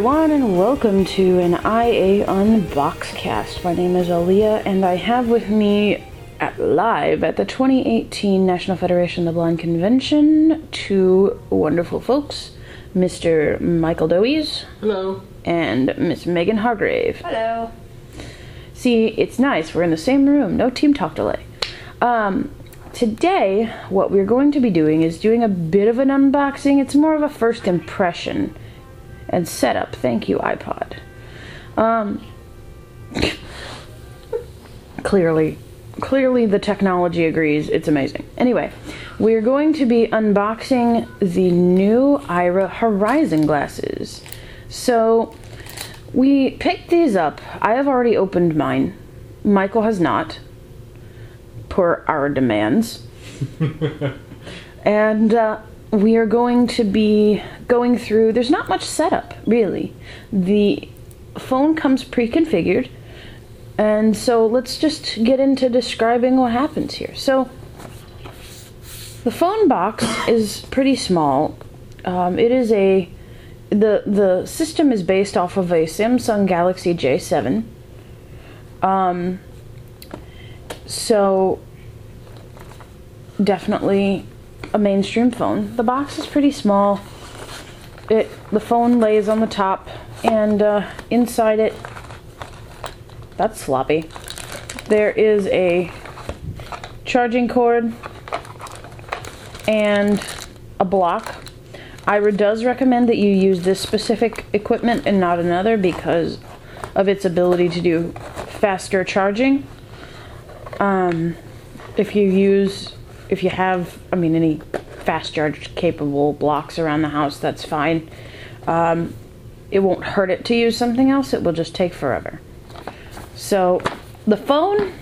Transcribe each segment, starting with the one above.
everyone, and welcome to an IA Unbox cast. My name is Aleeha, and I have with me at live at the 2018 National Federation of the Blind Convention two wonderful folks, Mr. Michael Dowies Hello. and Miss Meaghan Hargrave. Hello. See, it's nice. We're in the same room. No team talk delay. Um, today, what we're going to be doing is doing a bit of an unboxing. It's more of a first impression and setup. Thank you, iPod. Um, clearly, clearly the technology agrees. It's amazing. Anyway, we're going to be unboxing the new Aira Horizon glasses. So, we picked these up. I have already opened mine. Michael has not, per our demands. and uh, we are going to be going through. There's not much setup, really. The phone comes pre configured. And so let's just get into describing what happens here. So, the phone box is pretty small. Um, it is a the the system is based off of a Samsung Galaxy J7. Um, so definitely a mainstream phone. The box is pretty small. It the phone lays on the top, and uh, inside it, that's sloppy. There is a charging cord and a block Aira does recommend that you use this specific equipment and not another because of its ability to do faster charging. Um, if you use, if you have, I mean, any fast charge capable blocks around the house, that's fine. Um, it won't hurt it to use something else, it will just take forever. So, the phone,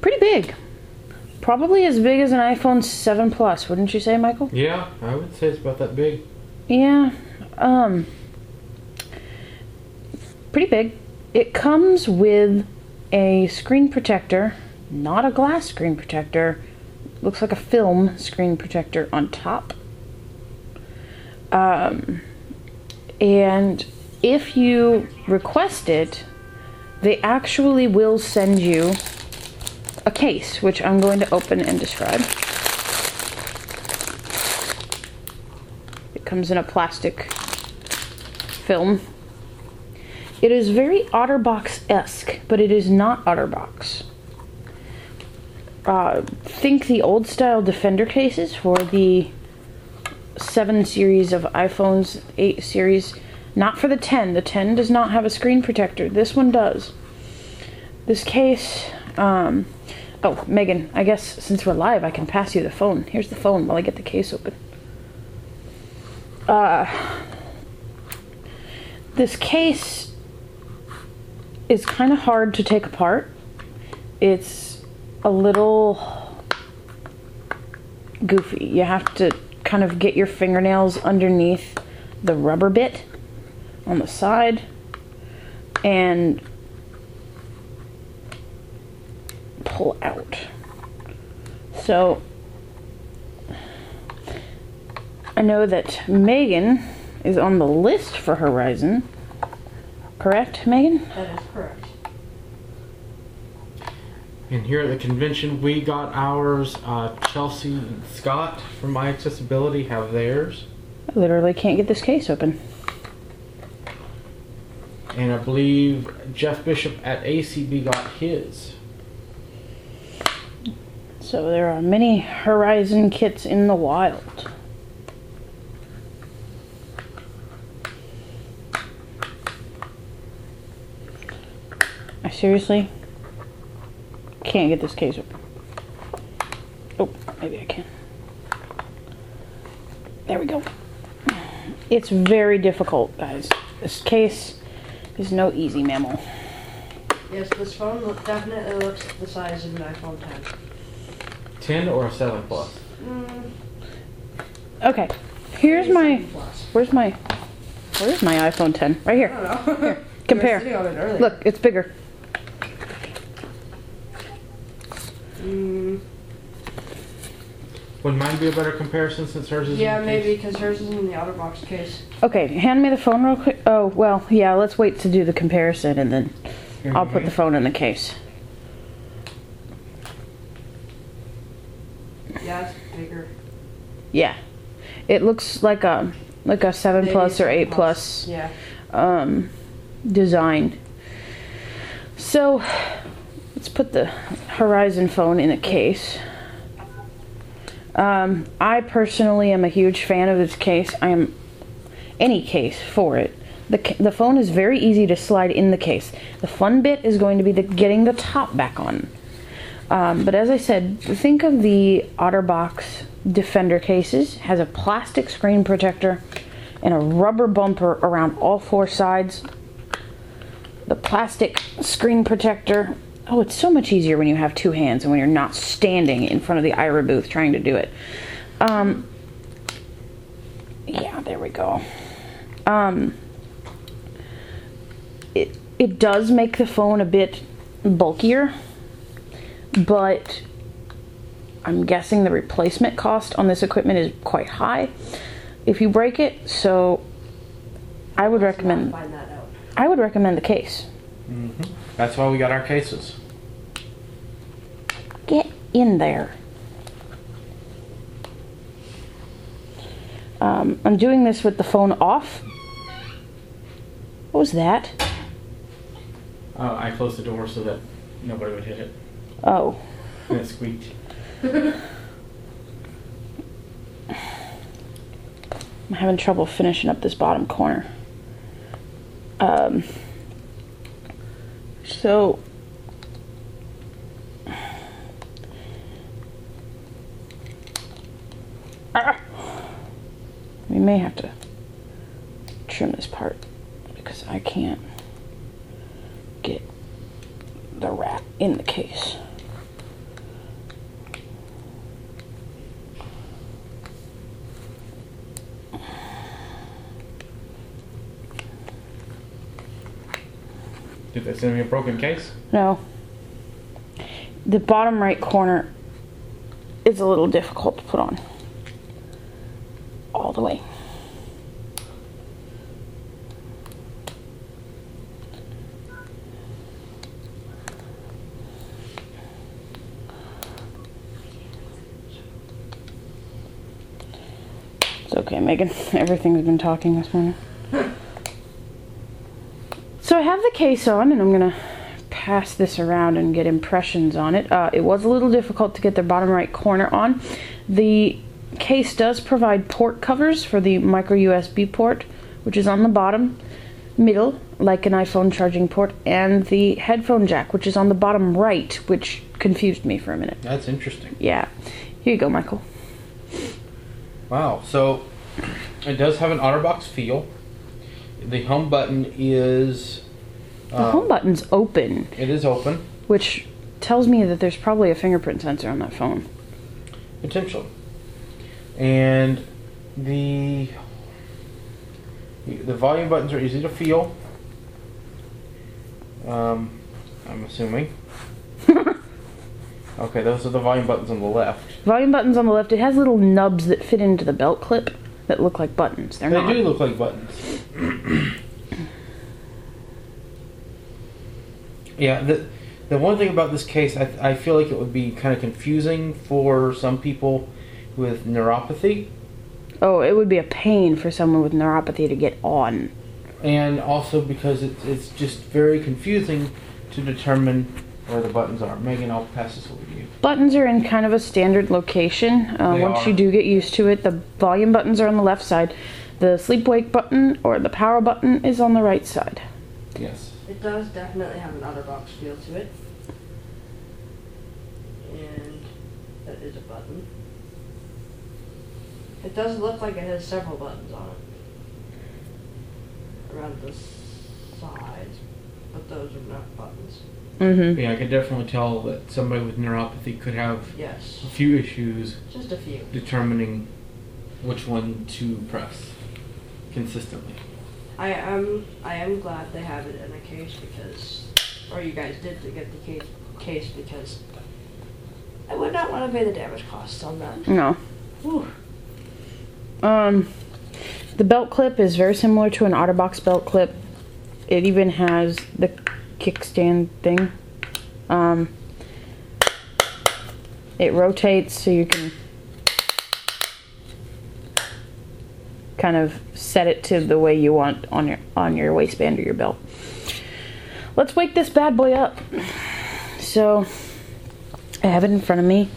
pretty big. Probably as big as an iPhone 7 Plus, wouldn't you say, Michael? Yeah, I would say it's about that big. Yeah. Um pretty big. It comes with a screen protector, not a glass screen protector. Looks like a film screen protector on top. Um and if you request it, they actually will send you a case, which I'm going to open and describe. It comes in a plastic film. It is very Otterbox esque, but it is not Otterbox. Uh, think the old style Defender cases for the 7 series of iPhones, 8 series. Not for the 10. The 10 does not have a screen protector. This one does. This case, um, oh, Meaghan, I guess since we're live, I can pass you the phone. Here's the phone while I get the case open. Uh, this case is kind of hard to take apart. It's a little goofy. You have to kind of get your fingernails underneath the rubber bit on the side and pull out. So I know that Meaghan is on the list for Horizon. Correct, Meaghan? That is correct. And here at the convention, we got ours. Uh, Chelsea and Scott from My Accessibility have theirs. I literally can't get this case open. And I believe Jeff Bishop at ACB got his. So there are many Horizon kits in the wild. I seriously can't get this case open. Oh, maybe I can. There we go. It's very difficult, guys. This case is no easy mammal. Yes, this phone look, definitely looks the size of an iPhone 10. 10 or a 7 Plus. Mm, Okay, here's my. Where's my? Where's my iPhone 10? Right I here. don't know. You compare. sitting on it. Look, it's bigger. Mm, Would mine be a better comparison since hers is? in Yeah, the maybe because hers is in the OtterBox case. Okay, hand me the phone real quick. Oh, well, yeah, let's wait to do the comparison and then Here I'll you put go. the phone in the case. Yeah, it's bigger. Yeah. It looks like a like a 7 Maybe plus or 7 8 plus Yeah. um design. So, let's put the Horizon phone in a case. Um, I personally am a huge fan of this case. I am any case for it. The, the phone is very easy to slide in the case. The fun bit is going to be the getting the top back on. Um, but as I said, think of the OtterBox Defender cases. Has a plastic screen protector and a rubber bumper around all four sides. The plastic screen protector. Oh, it's so much easier when you have two hands and when you're not standing in front of the Aira booth trying to do it. Um, yeah, there we go. Um, it it does make the phone a bit bulkier, but I'm guessing the replacement cost on this equipment is quite high if you break it. So I would recommend Find that out. I would recommend the case. That's why we got our cases. In there. Um, I'm doing this with the phone off. What was that? Uh, I closed the door so that nobody would hit it. Oh, And it squeaked. I'm having trouble finishing up this bottom corner. Um, so, may have to trim this part because I can't get the rat in the case. Did they send me a broken case? No. The bottom right corner is a little difficult to put on. Meaghan. Everything's been talking this morning. So I have the case on, and I'm gonna pass this around and get impressions on it. Uh, it was a little difficult to get the bottom right corner on. The case does provide port covers for the micro USB port, which is on the bottom middle, like an iPhone charging port, and the headphone jack, which is on the bottom right, which confused me for a minute. That's interesting. Yeah. Here you go, Michael. Wow. So it does have an OtterBox feel. The home button is. The uh, home button's open, It is open. which tells me that there's probably a fingerprint sensor on that phone. Potential. And the the volume buttons are easy to feel. Um, I'm assuming. okay, those are the volume buttons on the left. Volume buttons on the left. It has little nubs that fit into the belt clip that look like buttons. They're They not. do look like buttons. yeah, the the one thing about this case, I, I feel like it would be kind of confusing for some people with neuropathy, Oh, it would be a pain for someone with neuropathy to get on. and also because it's it's just very confusing to determine where the buttons are. Meaghan, I'll pass this over to you. Buttons are in kind of a standard location. Uh, once are. you do get used to it, the volume buttons are on the left side. The sleep wake button or the power button is on the right side. Yes. It does definitely have an OtterBox feel to it. And that is a button. It does look like it has several buttons on it. Around the sides. But those are not buttons. Mm-hmm. Yeah, I could definitely tell that somebody with neuropathy could have Yes. a few issues Just a few. determining which one to press consistently. I am I am glad they have it in a case because or you guys did to get the case case because I would not want to pay the damage costs on that. No. Um, the belt clip is very similar to an OtterBox belt clip. It even has the kickstand thing. Um, it rotates so you can kind of set it to the way you want on your on your waistband or your belt. Let's wake this bad boy up. So I have it in front of me.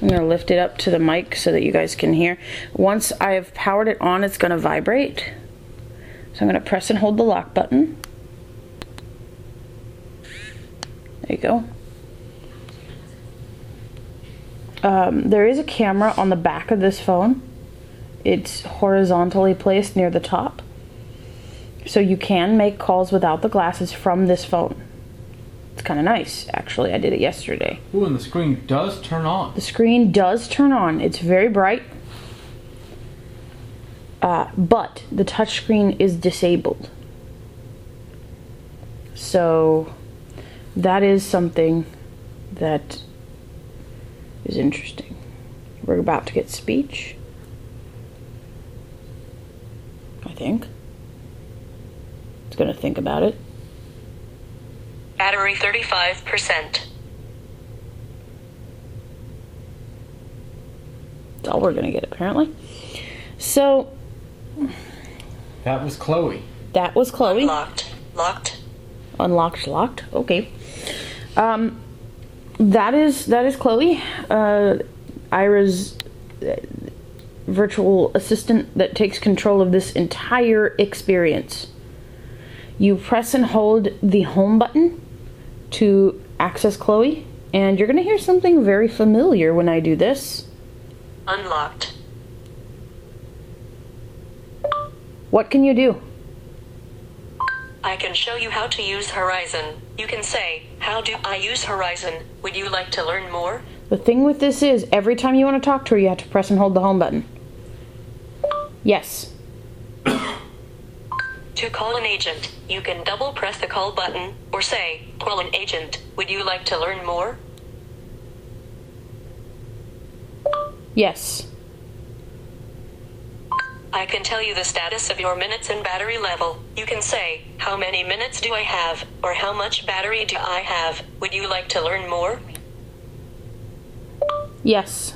I'm gonna lift it up to the mic so that you guys can hear. Once I have powered it on, it's gonna vibrate. So I'm gonna press and hold the lock button. There you go. Um, there is a camera on the back of this phone. It's horizontally placed near the top. So you can make calls without the glasses from this phone. It's kind of nice, actually. I did it yesterday. Ooh, and the screen does turn on. The screen does turn on. It's very bright. Uh, but the touchscreen is disabled. So that is something that is interesting. We're about to get speech. I think. It's going to think about it. Battery 35%. That's all we're going to get, apparently. So That was Chloe. that was Chloe. Locked. Locked. unlocked locked okay um that is that is chloe. Uh Aira's uh, virtual assistant that takes control of this entire experience. You press and hold the home button to access chloe and you're going to hear something very familiar when i do this. Unlocked. what can you do I can show you how to use Horizon. You can say, How do I use Horizon? Would you like to learn more? the thing with this is every time you want to talk to her you have to press and hold the home button yes To call an agent, you can double press the call button or say, Call an agent. Would you like to learn more? yes I can tell you the status of your minutes and battery level. You can say, How many minutes do I have? Or how much battery do I have? Would you like to learn more? yes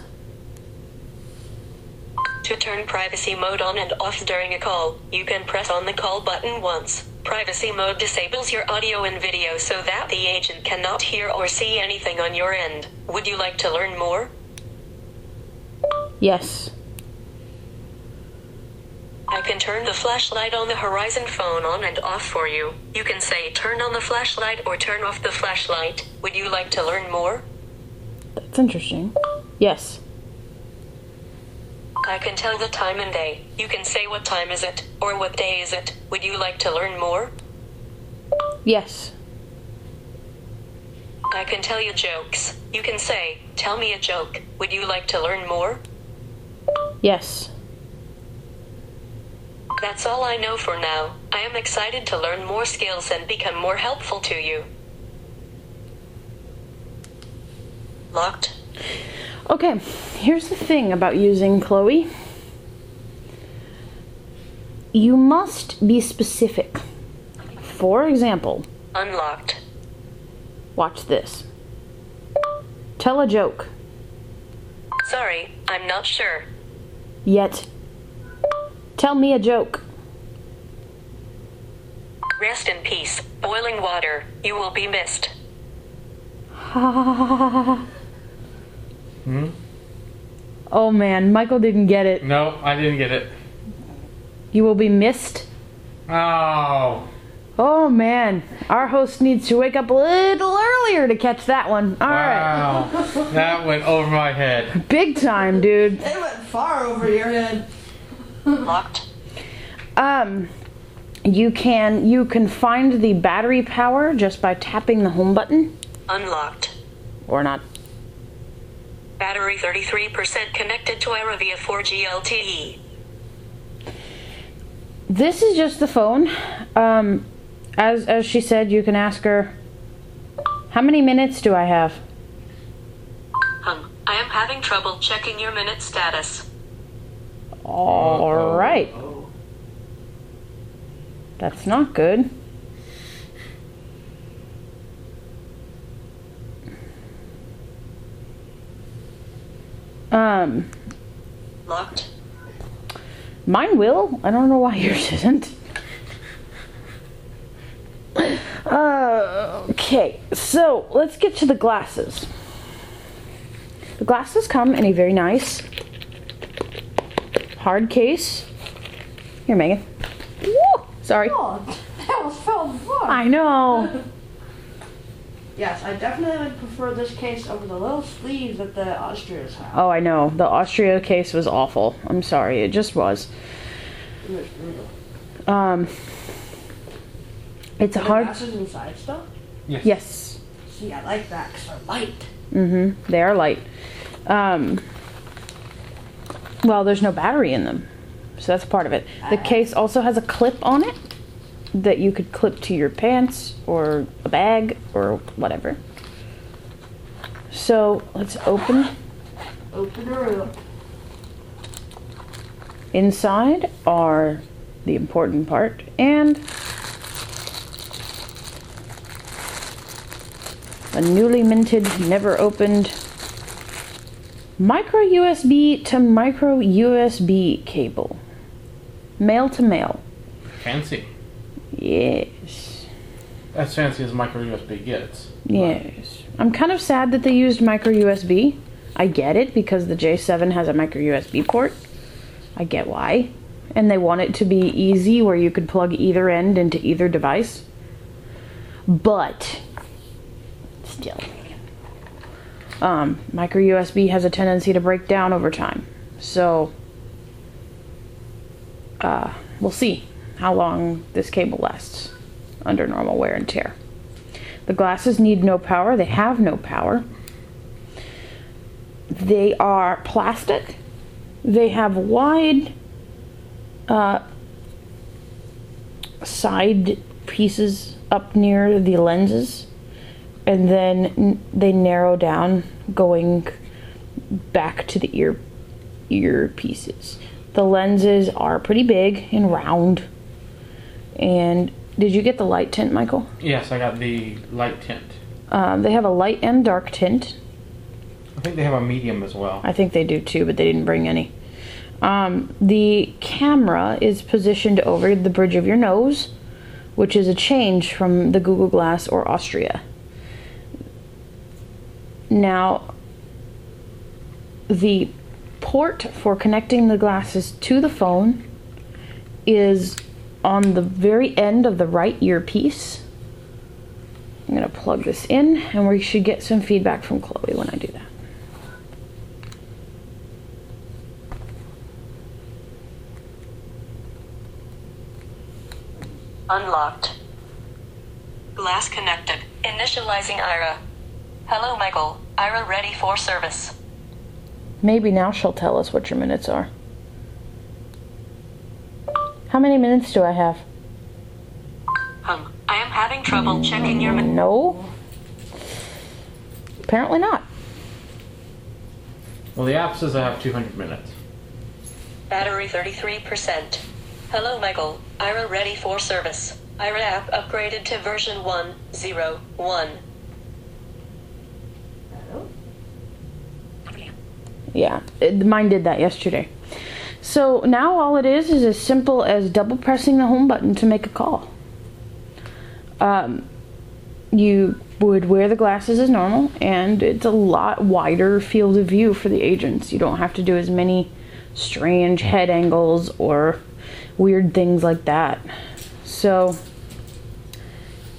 To turn privacy mode on and off during a call, you can press on the call button once. Privacy mode disables your audio and video so that the agent cannot hear or see anything on your end. Would you like to learn more? yes can turn the flashlight on the Horizon phone on and off for you. You can say turn on the flashlight or turn off the flashlight. Would you like to learn more? That's interesting. Yes. I can tell the time and day. You can say what time is it or what day is it. Would you like to learn more? Yes. I can tell you jokes. You can say, tell me a joke. Would you like to learn more? Yes. That's all I know for now. I am excited to learn more skills and become more helpful to you. Locked? Okay, here's the thing about using Chloe. You must be specific. For example, Unlocked. watch this. Tell a joke, Sorry, I'm not sure. yet tell me a joke. Rest in peace. Boiling water. You will be missed. Hmm? Oh man, Michael didn't get it. No, I didn't get it. You will be missed. Oh. Oh man, our host needs to wake up a little earlier to catch that one. All right, Wow. that went over my head. big time, dude. It went far over your head. Locked. Um, you can you can find the battery power just by tapping the home button, Unlocked. or not. Battery 33% connected to Aira via 4G LTE. This is just the phone. Um, as as she said, you can ask her. How many minutes do I have? Hum. I am having trouble checking your minute status. All right. Oh. That's not good. Um, Locked. mine will. I don't know why yours isn't. Uh, okay, so let's get to the glasses. The glasses come in a very nice hard case. Here, Meaghan. Woo! Sorry. Oh, that was so fun. I know. Yes, I definitely would prefer this case over the little sleeve that the Austeras have. Oh, I know. The Austera case was awful. I'm sorry. It just was. It was brutal. Um, it's a The hard. glasses inside stuff. Yes. Yes. See, I like that because they're light. Mm-hmm. They are light. Um, well, there's no battery in them, so that's part of it. The ah. case also has a clip on it that you could clip to your pants or a bag or whatever. So let's open. Open her up. Inside are the important part and a newly minted, never opened micro USB to micro USB cable. Male to male. Fancy. Yes. As fancy as micro USB gets. Yes. I'm kind of sad that they used micro USB. I get it because the J7 has a micro USB port. I get why. And they want it to be easy where you could plug either end into either device. But still. Um, micro USB has a tendency to break down over time. So uh, we'll see how long this cable lasts under normal wear and tear. The glasses need no power, they have no power. They are plastic. They have wide uh, side pieces up near the lenses, and then they narrow down going back to the ear ear pieces. The lenses are pretty big and round. And did you get the light tint, Michael? Yes, I got the light tint. Um, they have a light and dark tint. I think they have a medium as well. I think they do too, but they didn't bring any. Um, the camera is positioned over the bridge of your nose, which is a change from the Google Glass or Austera. Now, the port for connecting the glasses to the phone is on the very end of the right earpiece. I'm going to plug this in, and we should get some feedback from Chloe when I do that. Unlocked. Glass connected. Initializing Aira. Hello, Michael. Aira ready for service. Maybe now she'll tell us what your minutes are. How many minutes do I have? Hum. I am having trouble checking your minutes. No. Apparently not. Well, the app says I have 200 minutes. battery 33%. Hello, Michael. Aira ready for service. Aira app upgraded to version 101. Hello? Yeah, it, mine did that yesterday. So now all it is is as simple as double pressing the home button to make a call. Um, you would wear the glasses as normal, and it's a lot wider field of view for the agents. You don't have to do as many strange head angles or weird things like that. So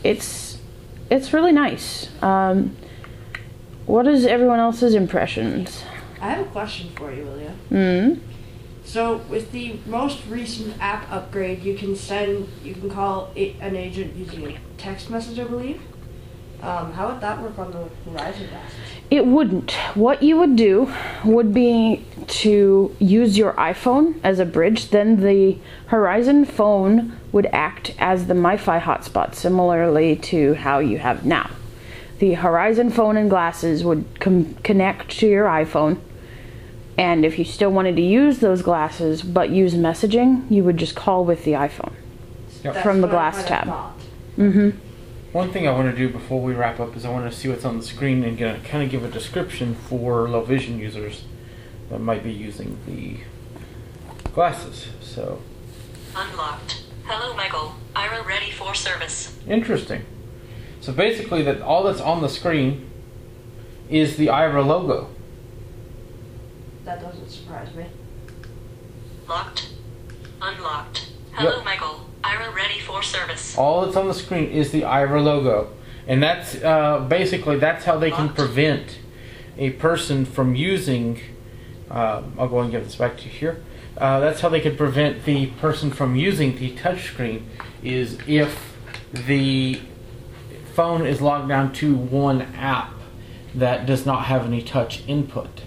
it's it's really nice. Um, what is everyone else's impressions? I have a question for you, William. Hmm. So, with the most recent app upgrade, you can send, you can call an agent using a text message, I believe. Um, how would that work on the Horizon glasses? It wouldn't. What you would do would be to use your iPhone as a bridge. Then the Horizon phone would act as the MiFi hotspot, similarly to how you have now. The Horizon phone and glasses would com- connect to your iPhone. And if you still wanted to use those glasses but use messaging, you would just call with the iPhone. Yep. From the glass tab. Mm-hmm. One thing I want to do before we wrap up is I want to see what's on the screen and get, kind of give a description for low vision users that might be using the glasses. So Unlocked. Hello, Michael. Aira ready for service. interesting. So basically, that all that's on the screen is the Aira logo. That doesn't surprise me. Locked. Unlocked. Hello, Yep. Michael. Aira ready for service. All that's on the screen is the Aira logo, and that's uh, basically that's how they can prevent a person from using. Uh, I'll go and give this back to you here. Uh, that's how they could prevent the person from using the touchscreen. Is if the phone is logged down to one app that does not have any touch input.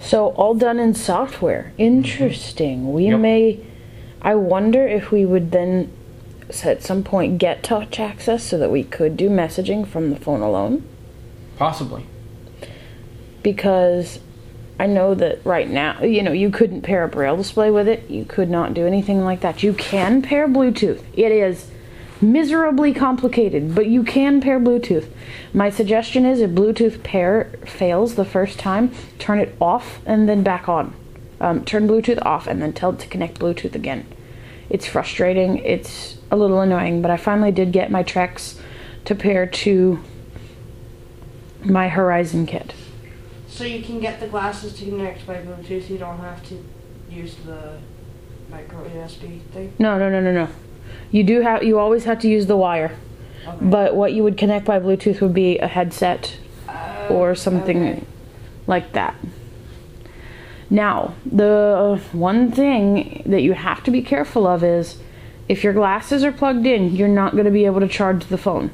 So all done in software. Interesting. We Yep. may. I wonder if we would then, at some point, get touch access so that we could do messaging from the phone alone. Possibly. Because I know that right now, you know, you couldn't pair a braille display with it. You could not do anything like that. You can pair Bluetooth. It is miserably complicated, but you can pair Bluetooth. My suggestion is if Bluetooth pair fails the first time, turn it off and then back on. Um, turn Bluetooth off and then tell it to connect Bluetooth again. It's frustrating. It's a little annoying, but I finally did get my Trekz to pair to my Horizon kit. So you can get the glasses to connect by Bluetooth. You don't have to use the micro USB thing. No, no, no, no, no. You do have. You always have to use the wire. Okay. But what you would connect by Bluetooth would be a headset Uh, or something okay. like that. Now, the one thing that you have to be careful of is if your glasses are plugged in, you're not going to be able to charge the phone.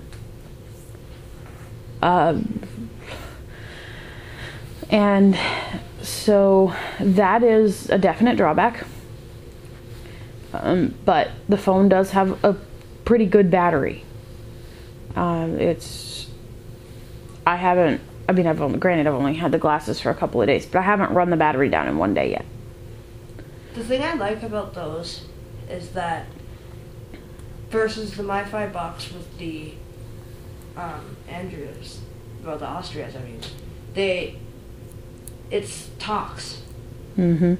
Um, and so that is a definite drawback. Um, but the phone does have a pretty good battery. Um, it's I haven't. I mean, I've only granted I've only had the glasses for a couple of days, but I haven't run the battery down in one day yet. The thing I like about those is that versus the MiFi box with the um, Andrews, well, the Austeras, I mean, they it's talks. Mm-hmm.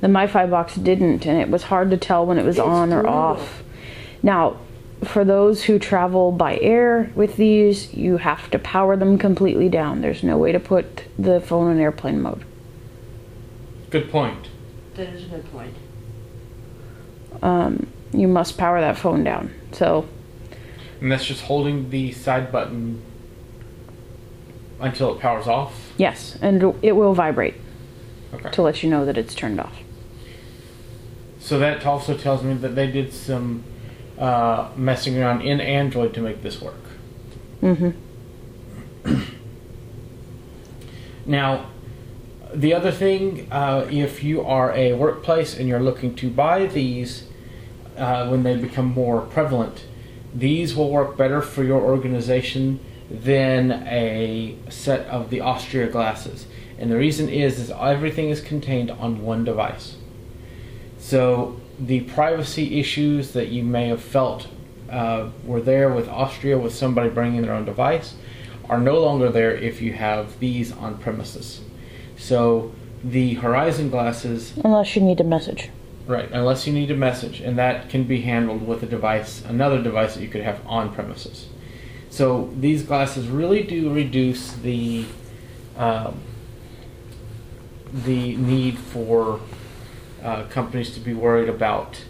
The MiFi box didn't, and it was hard to tell when it was It's on or brutal. off. Now, for those who travel by air with these, you have to power them completely down. There's no way to put the phone in airplane mode. Good point. That is a good point. Um, you must power that phone down. So, And that's just holding the side button until it powers off. yes, and it will vibrate Okay. to let you know that it's turned off. So that also tells me that they did some uh, messing around in Android to make this work. Mm-hmm. Now, the other thing, uh, if you are a workplace and you're looking to buy these uh, when they become more prevalent, these will work better for your organization than a set of the Austera glasses. And the reason is, is everything is contained on one device. So the privacy issues that you may have felt uh, were there with Austera with somebody bringing their own device are no longer there if you have these on premises. So the Horizon glasses, Unless you need a message. right, unless you need a message, and that can be handled with a device, another device that you could have on premises. So these glasses really do reduce the um, the need for uh, companies to be worried about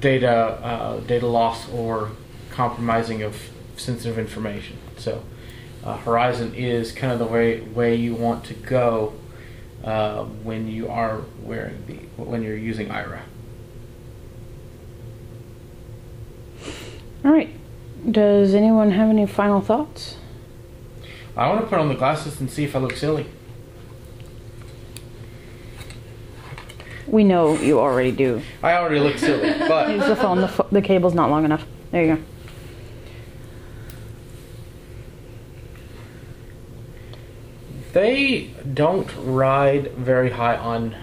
data uh, data loss or compromising of sensitive information. So uh, Horizon is kind of the way way you want to go uh, when you are wearing the when you're using Aira. All right. Does anyone have any final thoughts? I want to put on the glasses and see if I look silly. We know you already do. I already look silly, but use the phone. The, fo- the cable's not long enough. There you go. They don't ride very high on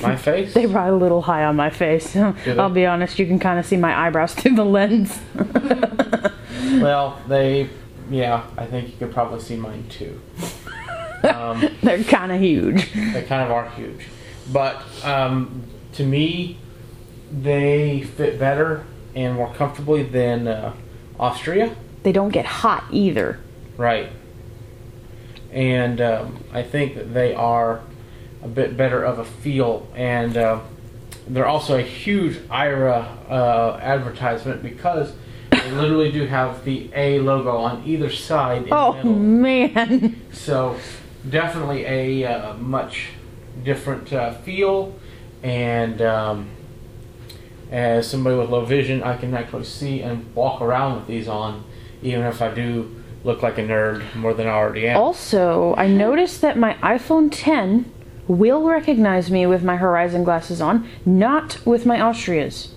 my face. they ride a little high on my face. I'll be honest. You can kind of see my eyebrows through the lens. well, they, yeah. I think you could probably see mine too. Um, they're kind of huge. They kind of are huge but um, to me, they fit better and more comfortably than uh, Austera. They don't get hot either. Right. And um, I think that they are a bit better of a feel, and uh, they're also a huge Aira uh, advertisement because they literally do have the A logo on either side. In Oh the man. So definitely a uh, much different uh, feel, and um, as somebody with low vision, I can actually see and walk around with these on, even if I do look like a nerd more than I already am. Also, I noticed that my iPhone 10 will recognize me with my Horizon glasses on, not with my Austeras.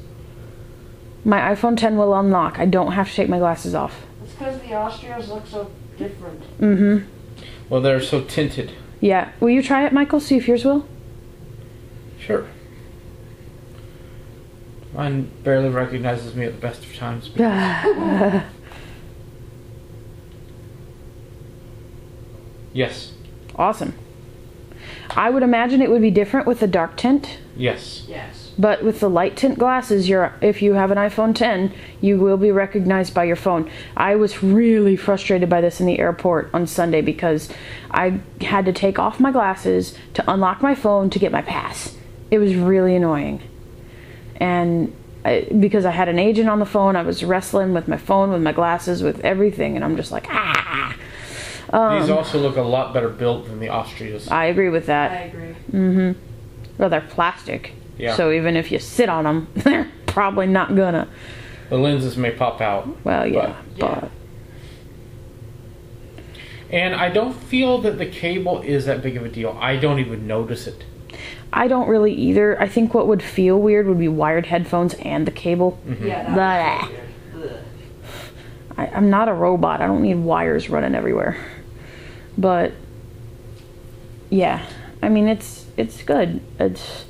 My iPhone 10 will unlock. I don't have to take my glasses off. It's because the Austeras look so different. Mm-hmm. Well, they're so tinted. Yeah. Will you try it, Michael? See if yours will? Sure. Mine barely recognizes me at the best of times. Yes. awesome. I would imagine it would be different with the dark tint, Yes. Yes. But with the light tint glasses, you're if you have an iPhone 10, you will be recognized by your phone. I was really frustrated by this in the airport on Sunday because I had to take off my glasses to unlock my phone to get my pass. It was really annoying. And I, because I had an agent on the phone, I was wrestling with my phone, with my glasses, with everything, and I'm just like, ah. These um, also look a lot better built than the Austeras. I agree with that I that. agree. Mm-hmm. Well, they're plastic. Yeah. So even if you sit on them, they're probably not gonna. The lenses may pop out. Well, yeah, yeah. but And I don't feel that the cable is that big of a deal. I don't even notice it. I don't really either. I think what would feel weird would be wired headphones and the cable. Mm-hmm. Yeah. Blah. That was weird. Ugh. I, I'm not a robot. I don't need wires running everywhere. But yeah, I mean it's it's good. It's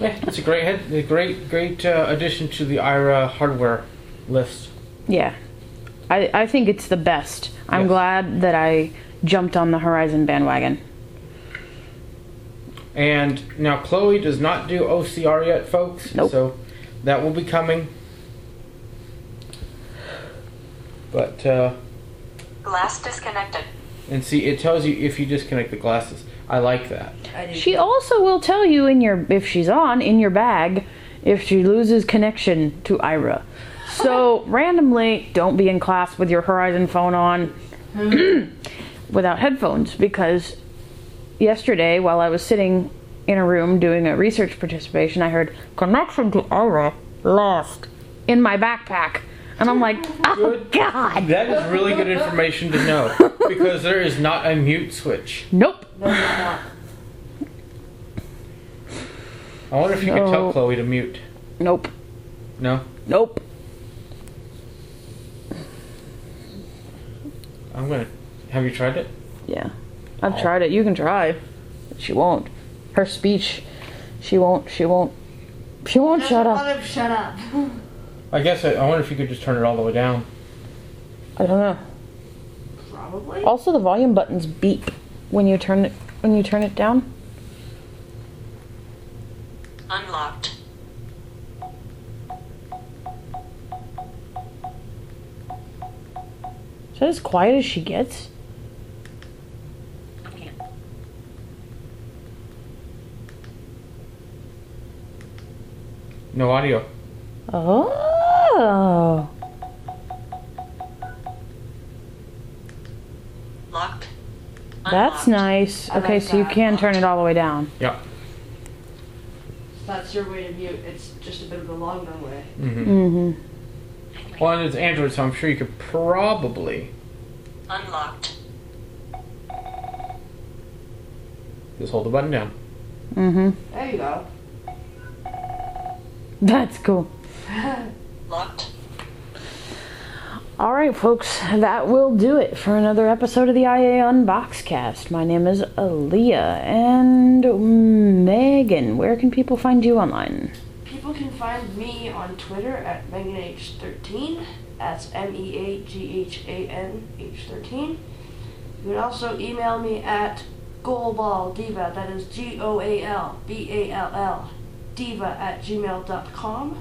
Yeah, it's a great head, a great, great uh, addition to the Aira hardware list. yeah, I I think it's the best. I'm Yes. glad that I jumped on the Horizon bandwagon. And now Chloe does not do OCR yet, folks. Nope. So that will be coming. But uh, Glass disconnected. and see, it tells you if you disconnect the glasses. I like that. I. She too. also will tell you in your if she's on in your bag if she loses connection to Aira. So randomly, don't be in class with your Horizon phone on hmm. without headphones because yesterday while I was sitting in a room doing a research participation, I heard connection to Aira lost in my backpack. And I'm like, oh Good. god. That is really good information to know because there is not a mute switch. Nope. No, it's not. I wonder if you could tell No. Chloe to mute. Nope. No, Nope. I'm gonna. Have you tried it? Yeah. I've Oh. tried it. You can try. But she won't. Her speech, she won't, she won't, she won't shut up. Let him shut up. I guess I, I wonder if you could just turn it all the way down. I don't know. Probably. Also, the volume buttons beep when you turn it, when you turn it down. Unlocked. Is that as quiet as she gets? No audio. Oh. That's nice. I Okay, like so you that. can turn it all the way down. Yeah. That's your way to mute. It's just a bit of a longer way. Mm-hmm. Mm-hmm. Well, and it's Android, so I'm sure you could probably Unlocked. just hold the button down. Mm-hmm. There you go. That's cool. All right, folks, that will do it for another episode of the IA Unboxcast. My name is Aleeha and Meaghan. Where can people find you online? People can find me on Twitter at MeaghanH13. That's M E A G H A N H13. You can also email me at goalballdiva, that is G O A L B A L L, diva at gmail.com.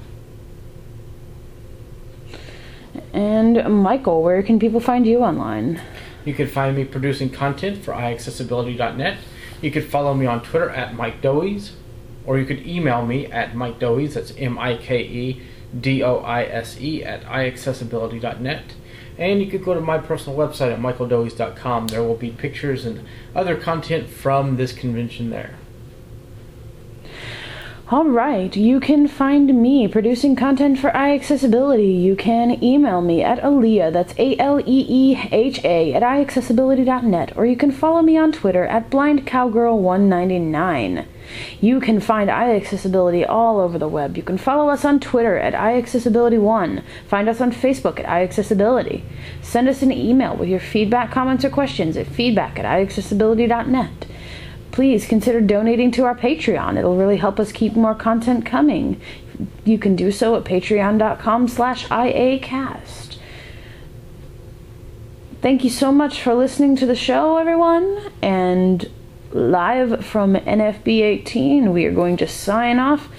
And Michael, where can people find you online? You can find me producing content for iAccessibility.net. You could follow me on Twitter at Mike Doise, or you could email me at Mike Doise, that's M I K E D O I S E, at iAccessibility.net. And you could go to my personal website at michaeldoise.com. There will be pictures and other content from this convention there. All right, you can find me producing content for iAccessibility. You can email me at Aleeha, that's A L E E H A, at iAccessibility.net, or you can follow me on Twitter at BlindCowgirl199. You can find iAccessibility all over the web. You can follow us on Twitter at iAccessibility1. Find us on Facebook at iAccessibility. Send us an email with your feedback, comments, or questions at feedback at iAccessibility.net please consider donating to our Patreon. It'll really help us keep more content coming. You can do so at patreon.com slash iacast. Thank you so much for listening to the show, everyone. And live from NFB 18, we are going to sign off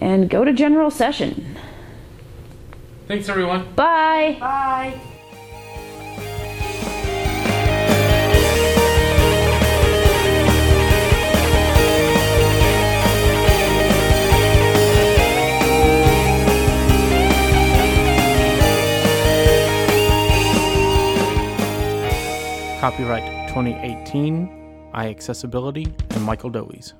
and go to general session. Thanks, everyone. Bye. Bye. Copyright 2018, iAccessibility, and Michael Doise.